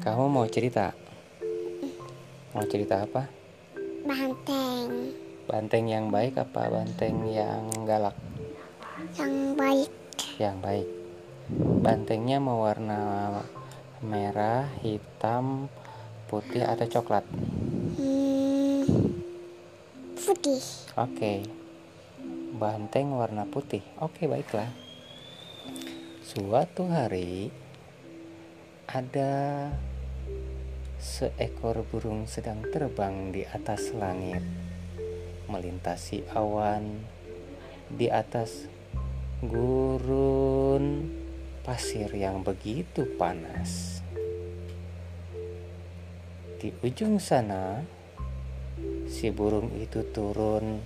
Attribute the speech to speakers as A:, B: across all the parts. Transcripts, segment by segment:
A: Kamu mau cerita? Mau cerita apa?
B: Banteng
A: Banteng yang baik apa banteng yang galak?
B: yang baik
A: Yang baik. Bantengnya mau warna merah, hitam, putih atau coklat?
B: hmm, putih
A: Oke. Banteng warna putih. Oke, baiklah. Suatu hari ada seekor burung sedang terbang di atas langit, melintasi awan di atas gurun pasir yang begitu panas. Di ujung sana, si burung itu turun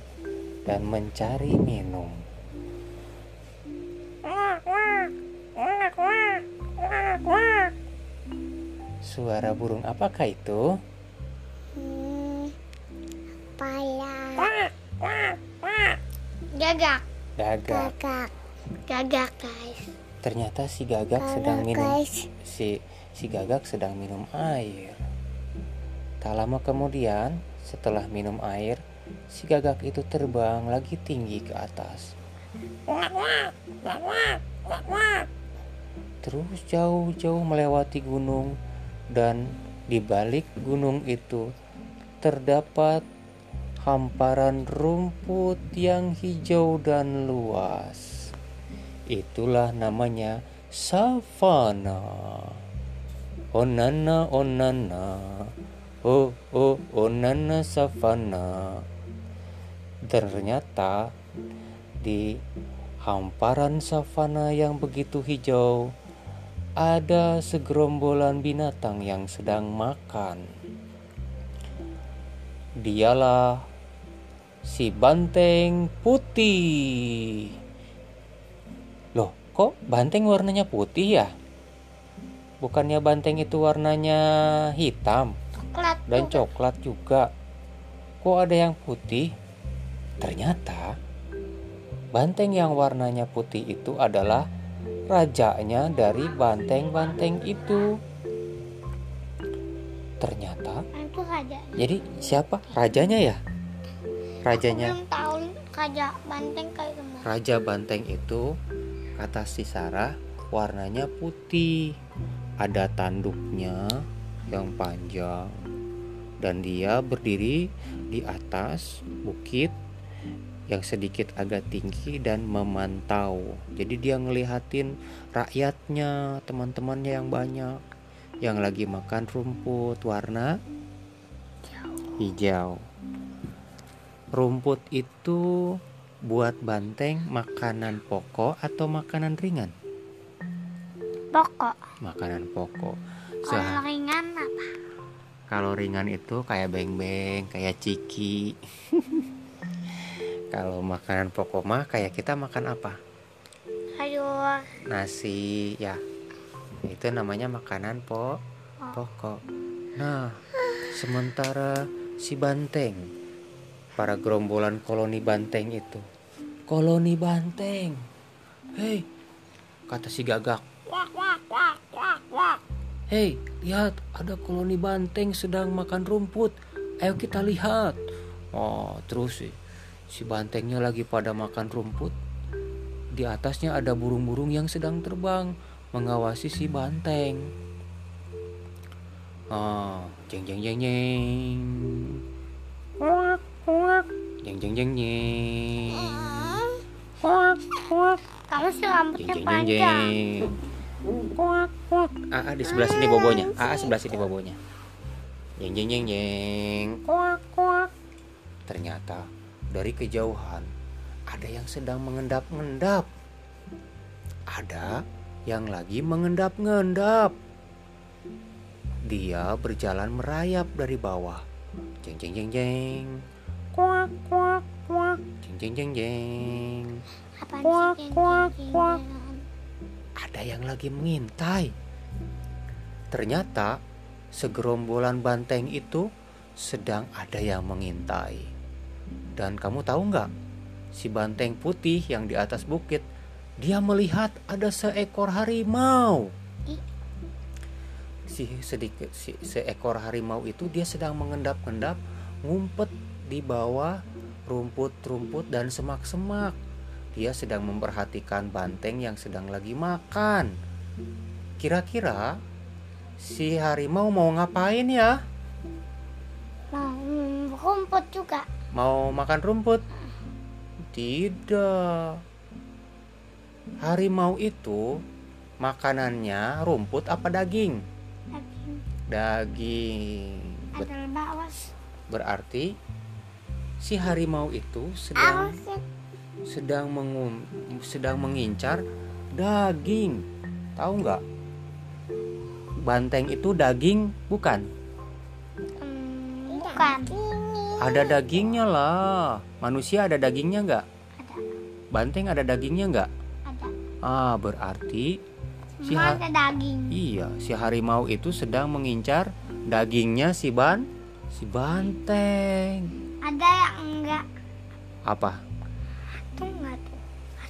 A: dan mencari minum. Suara burung apakah itu?
B: hmm, pala gagak
A: Gagak.
B: gagak gagak guys
A: Ternyata si gagak sedang
B: gagak
A: minum.
B: guys
A: Si si gagak sedang minum air. Tak lama kemudian, setelah minum air, si gagak itu terbang lagi tinggi ke atas. Terus jauh-jauh melewati gunung dan di balik gunung itu terdapat hamparan rumput yang hijau dan luas. Itulah namanya savana. Onana onana. Oh oh onana savana. Ternyata di hamparan savana yang begitu hijau ada segerombolan binatang yang sedang makan. Dialah si banteng putih. Loh, kok banteng warnanya putih ya? Bukannya banteng itu warnanya hitam
B: coklat
A: dan
B: juga.
A: coklat juga. Kok ada yang putih? Ternyata banteng yang warnanya putih itu adalah rajanya dari banteng-banteng itu. Ternyata, jadi siapa rajanya ya? Rajanya
B: belum tahu raja banteng kayak gimana
A: Raja Banteng itu kata si Sarah warnanya putih. Ada tanduknya yang panjang dan dia berdiri di atas bukit yang sedikit agak tinggi dan memantau. Jadi dia ngelihatin rakyatnya, teman-temannya yang banyak yang lagi makan rumput warna hijau. Rumput itu buat banteng makanan pokok atau makanan ringan?
B: pokok
A: Makanan pokok.
B: kalau
A: Seh-
B: ringan apa
A: kalau ringan itu kayak beng-beng, kayak ciki. kalau makanan pokok mah kayak kita makan apa?
B: sayur
A: Nasi, ya. Itu namanya makanan po pokok. Nah, sementara si banteng, para gerombolan koloni banteng itu, koloni banteng, hei, kata si gagak,
B: wak wak wak wak wak
A: Hei, lihat ada koloni banteng sedang makan rumput. Ayo kita lihat. Oh, terus sih. Si bantengnya lagi pada makan rumput. Di atasnya ada burung-burung yang sedang terbang mengawasi si banteng. Oh, jeng jeng jeng jeng. Kuak, kuak. Jeng jeng jeng jeng. Kuak, kuak.
B: kamu sih
A: Jeng
B: rambutnya
A: jeng jeng
B: panjang
A: jeng. Kuak kuak. Aa di sebelah sini bobonya. Aa sebelah sini bobonya. Jeng jeng jeng jeng. Kuak kuak. Ternyata dari kejauhan ada yang sedang mengendap-ngendap. Ada yang lagi mengendap-ngendap. Dia berjalan merayap dari bawah. Jeng jeng jeng jeng. Kuak kuak kuak. Jeng jeng jeng jeng. Kuak, kuak, kuak. ada yang lagi mengintai. Ternyata segerombolan banteng itu sedang ada yang mengintai. Dan kamu tahu nggak? Si banteng putih yang di atas bukit, dia melihat ada seekor harimau. Si sedikit si seekor harimau itu dia sedang mengendap-endap ngumpet di bawah rumput-rumput dan semak-semak. Dia sedang memperhatikan banteng yang sedang lagi makan. Kira-kira si harimau mau ngapain ya?
B: Mau rumput juga.
A: Mau makan rumput? Tidak. Harimau itu makanannya rumput apa daging?
B: Daging.
A: Daging. Berarti si harimau itu sedang
B: ya.
A: sedang mengum, sedang mengincar daging. Tahu nggak? Banteng itu daging bukan?
B: Hmm, bukan.
A: Ada dagingnya lah. Manusia ada dagingnya nggak?
B: Ada.
A: Banteng ada dagingnya nggak?
B: Ada.
A: Ah, berarti si
B: Semua
A: ha-
B: ada daging.
A: iya, si harimau itu sedang mengincar dagingnya si ban si banteng.
B: Ada yang enggak.
A: Apa?
B: Tuh enggak tuh.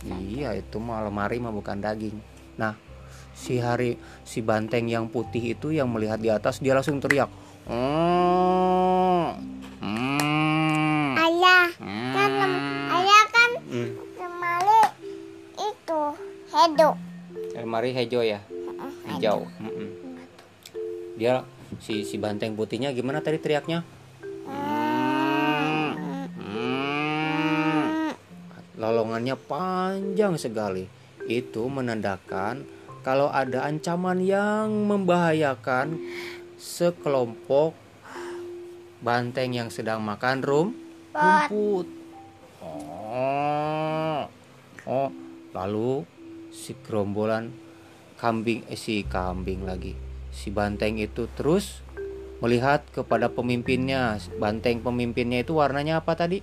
A: Iya, itu mah lemari mah bukan daging. Nah, si hari si banteng yang putih itu yang melihat di atas dia langsung teriak. "Mm, mm,
B: Ayah, kan
A: mm."
B: lem- ayah kan
A: Hmm,
B: lemari itu hedo.
A: Lemari hijau ya? Hijau. Mm-mm. Dia si si banteng putihnya gimana tadi teriaknya? Mm. Lolongannya panjang sekali. Itu menandakan kalau ada ancaman yang membahayakan sekelompok banteng yang sedang makan rum rumput. Oh. Oh, lalu si gerombolan kambing eh, si kambing lagi. Si banteng itu terus melihat kepada pemimpinnya. Banteng pemimpinnya itu warnanya apa tadi?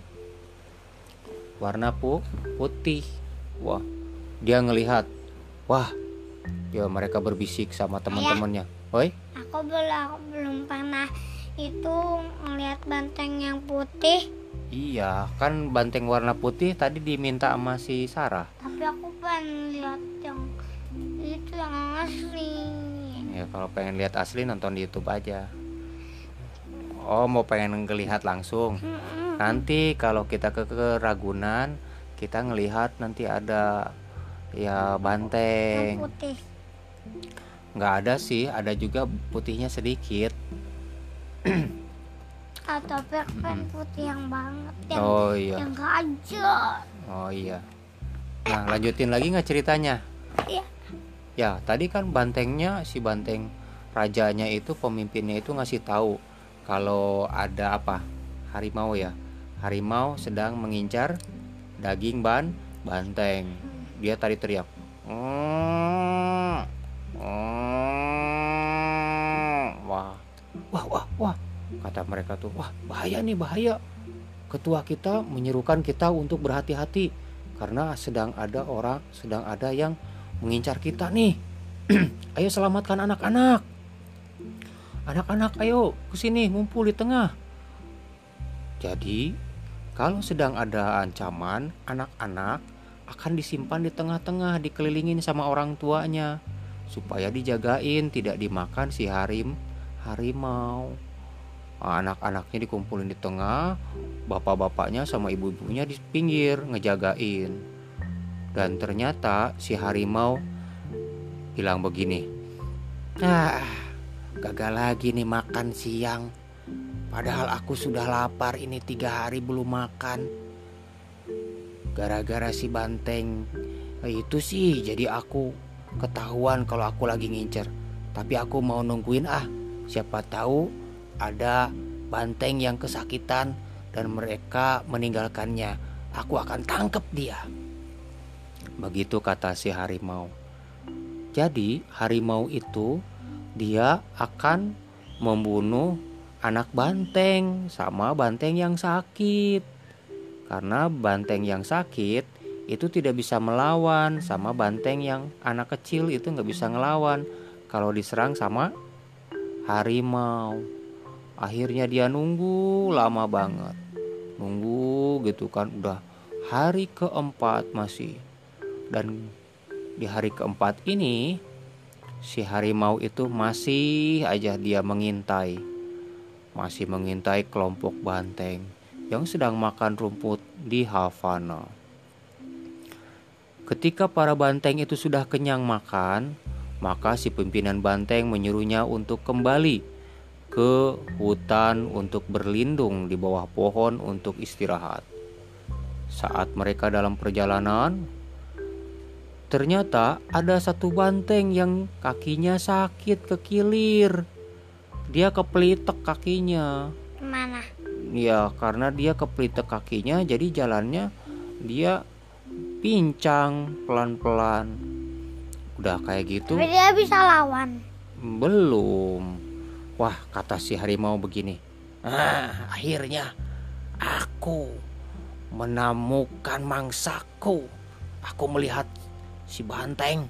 A: Warna pu putih. Wah, dia ngelihat. Wah, ya mereka berbisik sama teman-temannya. Oi,
B: Aku belum belum pernah itu melihat banteng yang putih,
A: iya, kan banteng warna putih tadi diminta sama si Sarah.
B: Tapi aku pengen lihat yang itu yang asli.
A: Ya kalau pengen lihat asli nonton di YouTube aja. Oh mau pengen ngelihat langsung.
B: Mm-mm.
A: Nanti kalau kita ke, ke Ragunan kita ngelihat nanti ada ya
B: Yang
A: banteng.
B: putih.
A: Nggak ada sih, ada juga putihnya sedikit.
B: Ah, tapi aku pengen putih yang banget yang
A: Oh iya,
B: yang gajah.
A: oh iya. Nah lanjutin lagi nggak ceritanya?
B: Iya.
A: Ya tadi kan bantengnya si banteng rajanya itu pemimpinnya itu ngasih tahu kalau ada apa? Harimau ya. Harimau sedang mengincar daging ban banteng. Dia tadi teriak "Mm, mm." wah. Wah wah wah. Kata mereka tuh wah bahaya nih bahaya. Ketua kita menyerukan kita untuk berhati-hati karena sedang ada orang sedang ada yang mengincar kita nih. Ayo selamatkan anak-anak. Anak-anak ayo ke sini ngumpul di tengah. Jadi kalau sedang ada ancaman anak-anak akan disimpan di tengah-tengah dikelilingin sama orang tuanya. Supaya dijagain tidak dimakan si harim harimau anak-anaknya dikumpulin di tengah bapak-bapaknya sama ibu-ibunya di pinggir ngejagain. Dan ternyata si harimau bilang begini. Ah gagal lagi nih makan siang. Padahal aku sudah lapar ini tiga hari belum makan. Gara-gara si banteng itu sih jadi aku ketahuan kalau aku lagi ngincer. Tapi aku mau nungguin ah siapa tahu ada banteng yang kesakitan dan mereka meninggalkannya. Aku akan tangkap dia. Begitu kata si harimau. Jadi harimau itu dia akan membunuh anak banteng sama banteng yang sakit. Karena banteng yang sakit itu tidak bisa melawan sama banteng yang anak kecil itu nggak bisa ngelawan kalau diserang sama harimau akhirnya dia nunggu lama banget nunggu gitu kan udah hari keempat masih dan di hari keempat ini si harimau itu masih aja dia mengintai. Masih mengintai kelompok banteng yang sedang makan rumput di Havana. Ketika para banteng itu sudah kenyang makan, maka si pimpinan banteng menyuruhnya untuk kembali ke hutan untuk berlindung di bawah pohon untuk istirahat. Saat mereka dalam perjalanan, ternyata ada satu banteng yang kakinya sakit kekilir. Dia kepelitek kakinya.
B: Mana?
A: Ya, karena dia kepelitek kakinya, jadi jalannya dia pincang pelan-pelan. Udah kayak gitu.
B: Tapi dia bisa lawan.
A: Belum. Wah, kata si harimau begini. Ah, akhirnya aku menemukan mangsaku. Aku melihat si banteng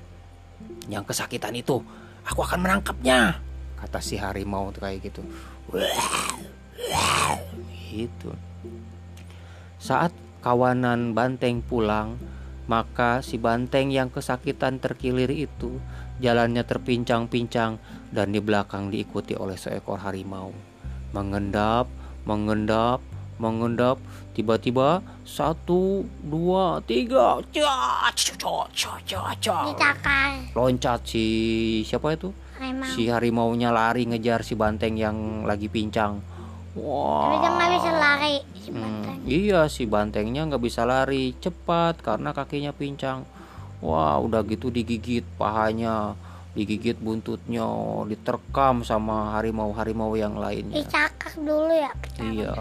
A: yang kesakitan itu. Aku akan menangkapnya. Kata si harimau kayak gitu. Gitu. Saat kawanan banteng pulang, maka si banteng yang kesakitan terkilir itu jalannya terpincang-pincang dan di belakang diikuti oleh seekor harimau. Mengendap, mengendap, mengendap. Tiba-tiba satu, dua, tiga,
B: Dicakar.
A: loncat si siapa itu?
B: Harimau.
A: Si harimaunya lari ngejar si banteng yang lagi pincang. Wah.
B: Tapi dia nggak bisa lari si
A: Hmm, iya si bantengnya nggak bisa lari cepat karena kakinya pincang. Wah udah gitu digigit pahanya, digigit buntutnya, diterkam sama harimau-harimau yang lainnya.
B: Dicakar dulu ya.
A: Iya.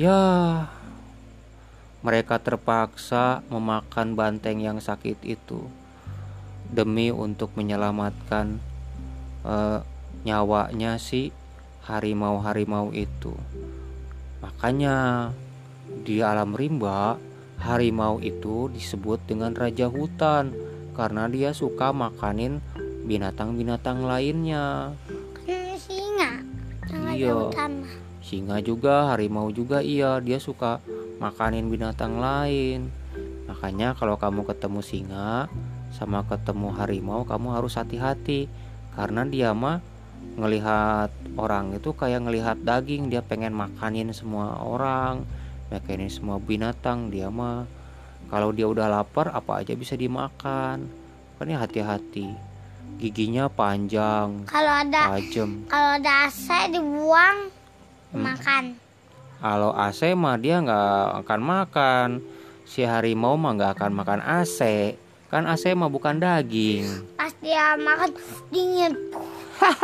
A: Ya. Mereka terpaksa memakan banteng yang sakit itu demi untuk menyelamatkan eh, nyawanya si harimau-harimau itu. Makanya di alam rimba harimau itu disebut dengan raja hutan karena dia suka makanin binatang-binatang lainnya.
B: Singa.
A: Iya. Singa juga, harimau juga iya, dia suka makanin binatang lain. Makanya kalau kamu ketemu singa sama ketemu harimau, kamu harus hati-hati karena dia mah ngelihat orang itu kayak ngelihat daging, dia pengen makanin semua orang, makanin semua binatang, dia mah kalau dia udah lapar apa aja bisa dimakan. Makanya hati-hati. Giginya panjang,
B: Kalau ada
A: tajam.
B: kalau ada AC dibuang
A: Hmm.
B: makan.
A: Kalau AC mah dia nggak akan makan. Si harimau mah nggak akan makan AC. Kan AC mah bukan daging.
B: Pas dia makan dingin.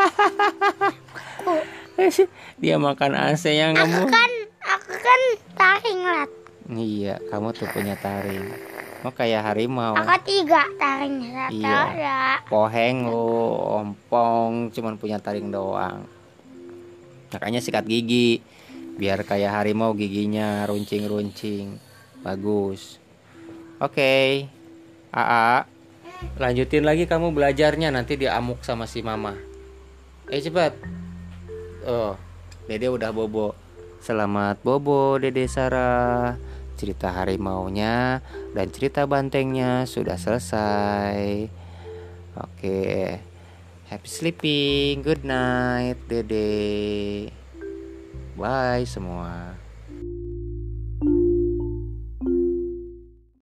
A: dia makan AC yang
B: Aku
A: kamu.
B: kan aku kan taring lat.
A: Iya, kamu tuh punya taring. Mau kayak harimau.
B: Aku tiga taringnya satu
A: Iya. Poheng lu, ompong, cuman punya taring doang. Makanya sikat gigi. Biar kayak harimau giginya runcing-runcing. Bagus. Oke. Aa, lanjutin lagi kamu belajarnya nanti diamuk sama si mama. Eh cepat. Oh, Dede udah bobo. Selamat bobo Dede Sarah. Cerita harimaunya dan cerita bantengnya sudah selesai. Oke. Happy sleeping. Good night, Dede. Bye semua.